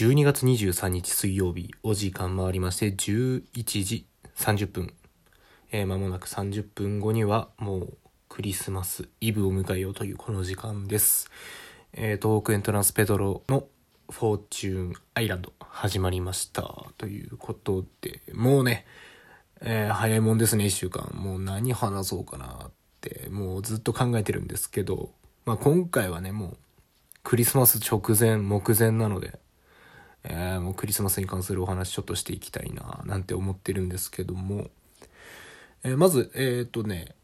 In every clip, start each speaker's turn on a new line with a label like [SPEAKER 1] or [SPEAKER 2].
[SPEAKER 1] 12月23日水曜日、お時間回りまして11時30分。えー、間もなく30分後にはもうクリスマスイブを迎えようというこの時間です。えー、東北エントランスペドロのフォーチューンアイランド始まりました。ということで、もうね、えー、早いもんですね、一週間。もう何話そうかなって、もうずっと考えてるんですけど、まあ今回はね、もうクリスマス直前、目前なので、えー、もうクリスマスに関するお話ちょっとしていきたいななんて思ってるんですけども、えー、まずえっ、ー、とね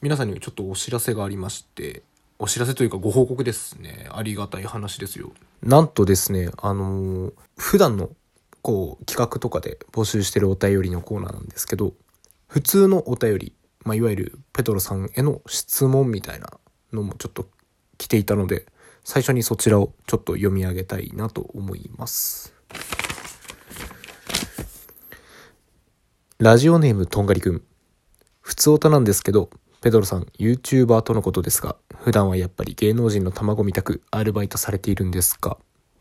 [SPEAKER 1] 皆さんにちょっとお知らせがありましてお知らせというかご報告ですね。ありがたい話ですよ。なんとですねあのー、普段のこう企画とかで募集してるお便りのコーナーなんですけど普通のお便り、まあ、いわゆるペトロさんへの質問みたいなのもちょっと来ていたので最初にそちらをちょっと読み上げたいなと思います。ラジオネームとんがりくん。普通歌なんですけど、ペドロさん、YouTuber とのことですが、普段はやっぱり芸能人の卵みたくアルバイトされているんですか？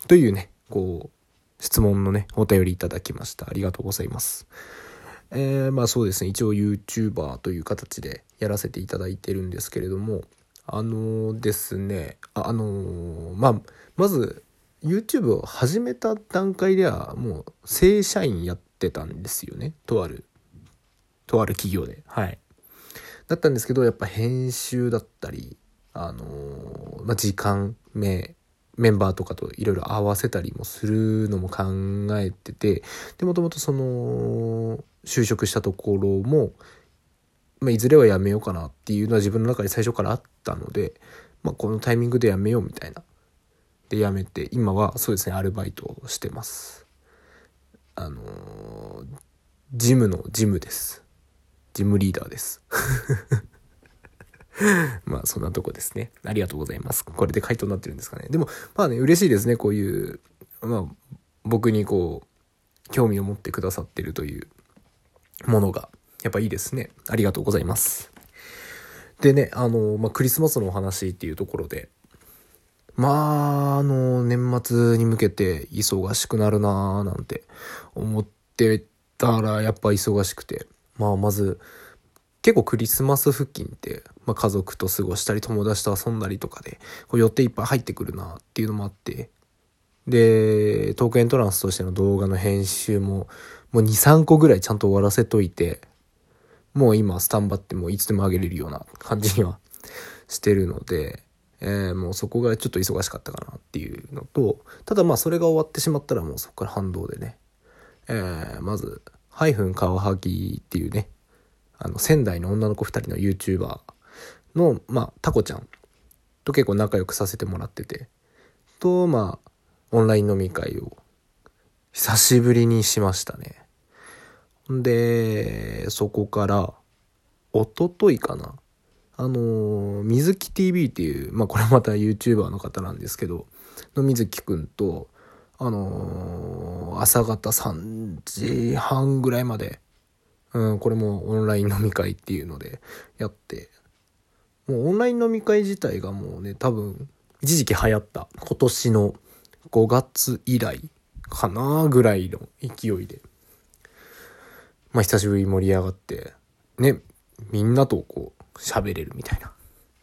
[SPEAKER 1] というね、こう、質問のね、お便りいただきました。ありがとうございます。えー、まあそうですね、一応 YouTuber という形でやらせていただいてるんですけれども、あのですねあのまあまず YouTube を始めた段階ではもう正社員やってたんですよね。とあるとある企業で。はい。だったんですけどやっぱ編集だったりあのまあ、時間目メンバーとかといろいろ合わせたりもするのも考えててでもともとその就職したところもまあ、いずれはやめようかなっていうのは自分の中で最初からあったので、まあ、このタイミングでやめようみたいな。で、やめて、今はそうですね、アルバイトをしてます。あのー、ジムのジムです。ジムリーダーです。まあそんなとこですね。ありがとうございます。これで回答になってるんですかね。でもまあね、嬉しいですね。こういう、まあ僕にこう、興味を持ってくださってるというものがやっぱいいですね。ありがとうございます。でね、あの、まあ、クリスマスのお話っていうところで、まあ、あの、年末に向けて忙しくなるなーなんて思ってたら、やっぱ忙しくて、まあ、まず、結構クリスマス付近って、まあ、家族と過ごしたり友達と遊んだりとかでこう予定いっぱい入ってくるなっていうのもあってでトークエントランスとしての動画の編集ももう23個ぐらいちゃんと終わらせといてもう今スタンバってもういつでも上げれるような感じにはしてるので、えー、もうそこがちょっと忙しかったかなっていうのと、ただまあそれが終わってしまったらもうそこから反動でね、えー、まず、ハイフンカワハギっていうね、あの仙台の女の子2人の YouTuber の、まあ、タコちゃんと結構仲良くさせてもらってて、と、まあ、オンライン飲み会を久しぶりにしましたね。で、そこから、おとといかな。あの、水木 TV っていう、まあこれまた YouTuber の方なんですけど、の水木くんと、あの朝方3時半ぐらいまで、うん、これもオンライン飲み会っていうのでやって、もうオンライン飲み会自体がもうね、多分、一時期流行った今年の5月以来かなぐらいの勢いでまあ久しぶりに盛り上がって、ね、みんなとこう喋れるみたいな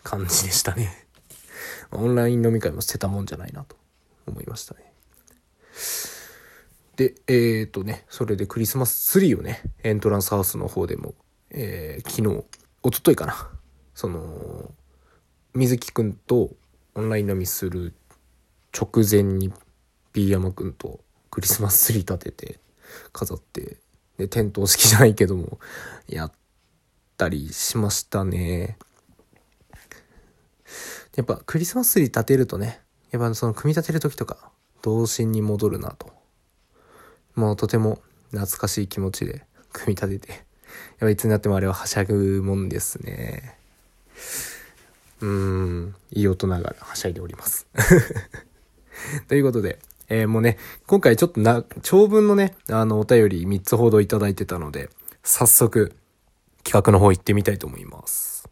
[SPEAKER 1] 感じでしたね。オンライン飲み会も捨てたもんじゃないなと思いましたね。で、えっ、ー、とね、それでクリスマスツリーをね、エントランスハウスの方でも、えー、昨日、おとといかな、その、水木くんとオンライン飲みする直前に、ー山くんとクリスマスツリー立てて、飾って、で、点灯式じゃないけども、やったりしましたね。やっぱクリスマスツリー立てるとね、やっぱその組み立てる時とか、童心に戻るなと。もうとても懐かしい気持ちで組み立てて、やっぱいつになってもあれははしゃぐもんですね。うーん、いい大人がらはしゃいでおります。ということで、えー、もうね、今回ちょっとな、長文のね、あの、お便り3つほどいただいてたので、早速、企画の方行ってみたいと思います。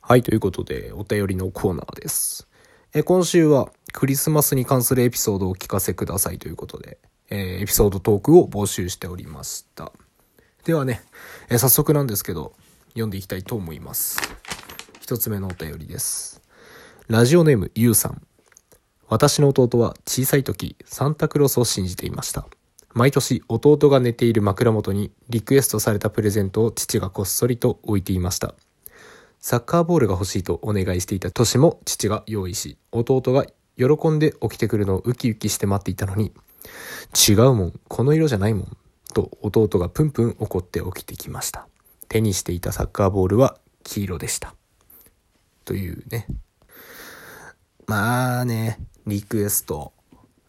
[SPEAKER 1] はい、ということで、お便りのコーナーです。え今週はクリスマスに関するエピソードをお聞かせくださいということで、えーエピソードトークを募集しておりました。ではね、えー早速なんですけど、読んでいきたいと思います。一つ目のお便りです。ラジオネームゆうさん。私の弟は小さい時、サンタクロースを信じていました。毎年弟が寝ている枕元にリクエストされたプレゼントを父がこっそりと置いていました。サッカーボールが欲しいとお願いしていた年も父が用意し、弟が喜んで起きてくるのをウキウキして待っていたのに、違うもん、この色じゃないもん、と弟がプンプン怒って起きてきました。手にしていたサッカーボールは黄色でした。というね。まあね、リクエスト。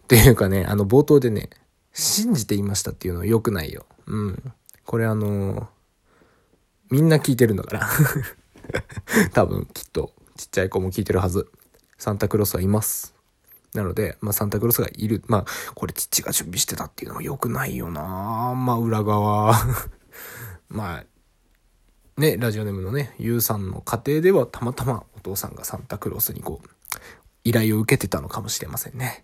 [SPEAKER 1] っていうかね、あの冒頭でね、信じていましたっていうのは良くないよ。うん。これあのみんな聞いてるんだから。多分きっとちっちゃい子も聞いてるはず。サンタクロースはいます。なので、まあサンタクロースがいる。まあこれ父が準備してたっていうのは良くないよなまあ裏側。まあね、ラジオネームのね、ゆうさんの家庭ではたまたま父さんがサンタクロースにこう、依頼を受けてたのかもしれませんね。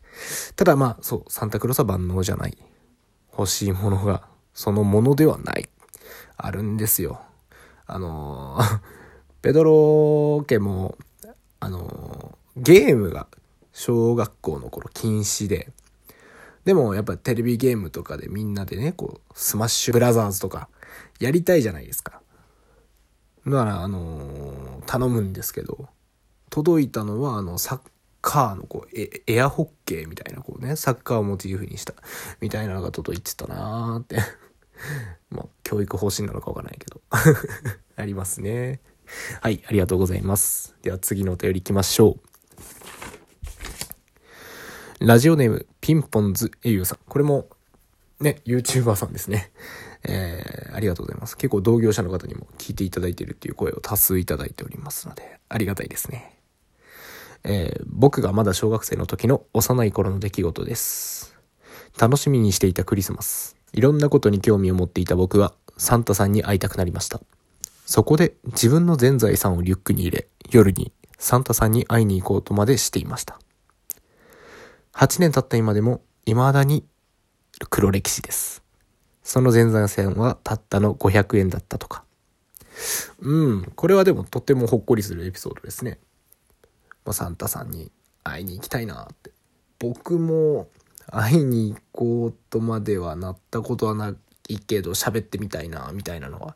[SPEAKER 1] ただまあ、そう、サンタクロースは万能じゃない。欲しいものが、そのものではない。あるんですよ。あのー ペドロ家も、あのーゲームが小学校の頃禁止で、でもやっぱテレビゲームとかでみんなでね、こう、スマッシュブラザーズとかやりたいじゃないですか。だから、あのー頼むんですけど、届いたのは、あの、サッカーの、こう、エエアホッケーみたいな、こうね、サッカーをモチーフにした、みたいなのが届いてたなーって。まあ、教育方針なのかわからないけど。ありますね。はい、ありがとうございます。では次のお便り行きましょう。ラジオネーム、ピンポンズエユーさん。これも、ね、YouTuber さんですね。えー、ありがとうございます。結構同業者の方にも聞いていただいているっていう声を多数いただいておりますので、ありがたいですね。えー僕がまだ小学生の時の幼い頃の出来事です。楽しみにしていたクリスマス。いろんなことに興味を持っていた僕は、サンタさんに会いたくなりました。そこで自分の全財産をリュックに入れ、夜にサンタさんに会いに行こうとまでしていました。8年経った今でも、未だに黒歴史です。その前座線はたったの500円だったとか。うん、これはでもとてもほっこりするエピソードですね。まあ、サンタさんに会いに行きたいなって。僕も会いに行こうとまではなったことはないけど、喋ってみたいな、みたいなのは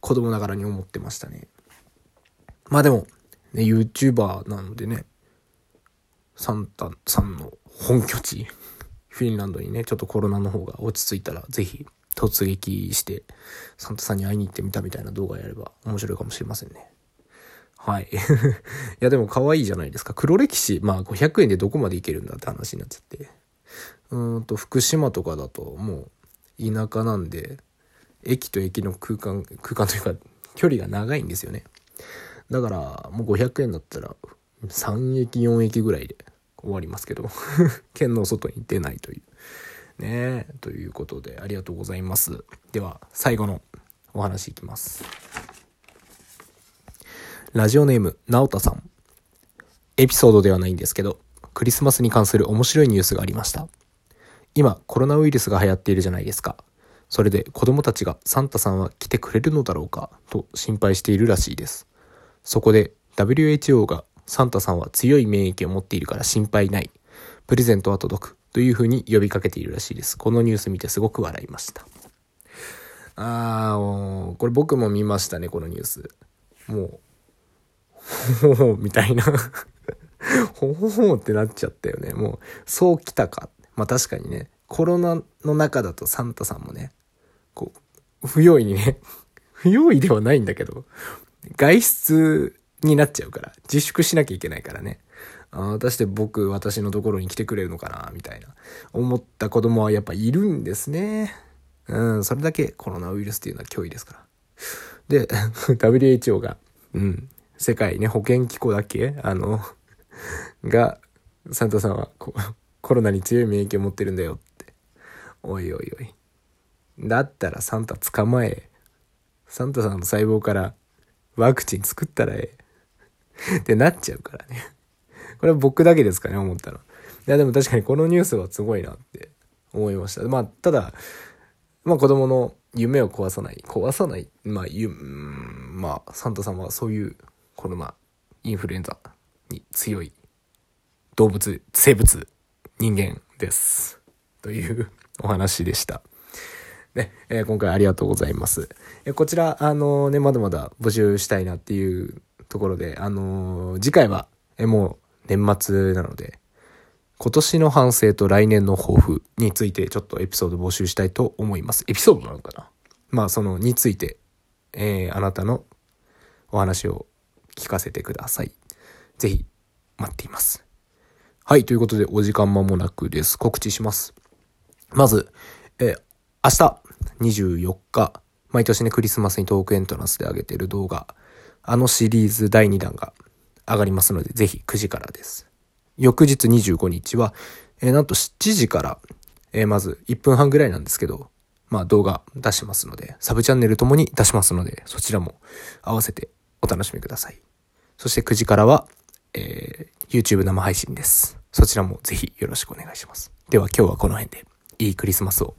[SPEAKER 1] 子供ながらに思ってましたね。まあでも、ね、YouTuber なのでね、サンタさんの本拠地、フィンランドにね、ちょっとコロナの方が落ち着いたら、ぜひ突撃して、サンタさんに会いに行ってみたみたいな動画やれば面白いかもしれませんね。はい。いや、でも可愛いじゃないですか。黒歴史、まあ500円でどこまでいけるんだって話になっちゃって。うーんと、福島とかだともう田舎なんで、駅と駅の空間、空間というか距離が長いんですよね。だから、もう500円だったら、3駅、4駅ぐらいで終わりますけど、県の外に出ないという。ね、ということで、ありがとうございます。では、最後のお話いきます。ラジオネーム、なおたさん。エピソードではないんですけど、クリスマスに関する面白いニュースがありました。今、コロナウイルスが流行っているじゃないですか。それで子供たちがサンタさんは来てくれるのだろうかと心配しているらしいです。そこで WHO がサンタさんは強い免疫を持っているから心配ない。プレゼントは届く。というふうに呼びかけているらしいです。このニュース見てすごく笑いました。あー、これ僕も見ましたね、このニュース。もう、ほほほみたいな。ほほほってなっちゃったよね。もう、そうきたか。まあ確かにね、コロナの中だとサンタさんもね、こう、不用意にね、不用意ではないんだけど、外出になっちゃうから、自粛しなきゃいけないからね。あー果たして僕、私のところに来てくれるのかな、みたいな、思った子供はやっぱいるんですね。うん、それだけコロナウイルスっていうのは脅威ですから。で、WHO が、うん、世界ね、保健機構だっけ？あの、が、サンタさんはこコロナに強い免疫を持ってるんだよって。おいおいおい。だったらサンタ捕まえ。サンタさんの細胞からワクチン作ったらええ。ってなっちゃうからね。これは僕だけですかね、思ったの。いや、でも確かにこのニュースはすごいなって思いました。まあ、ただ、まあ子供の夢を壊さない。壊さない。まあ、ゆ、まあ、サンタさんはそういうコロナ、インフルエンザに強い動物、生物、人間です。というお話でした。ね、えー、今回ありがとうございます。えー、こちら、あのー、ね、まだまだ募集したいなっていうところで、あの次回は、えもう年末なので、今年の反省と来年の抱負についてちょっとエピソード募集したいと思います。エピソードなのかな？まあ、その、について、えー、あなたのお話を聞かせてください。ぜひ、待っています。はい、ということで、お時間間もなくです。告知します。まず、えー、明日、24日、毎年ね、クリスマスにトークエントランスで上げてる動画、あのシリーズ第2弾が上がりますので、ぜひ9時からです。翌日25日は、えー、なんと7時から、えー、まず1分半ぐらいなんですけど、まあ動画出しますので、サブチャンネルともに出しますので、そちらも合わせてお楽しみください。そして9時からは、えー、YouTube 生配信です。そちらもぜひよろしくお願いします。では今日はこの辺で、いいクリスマスを。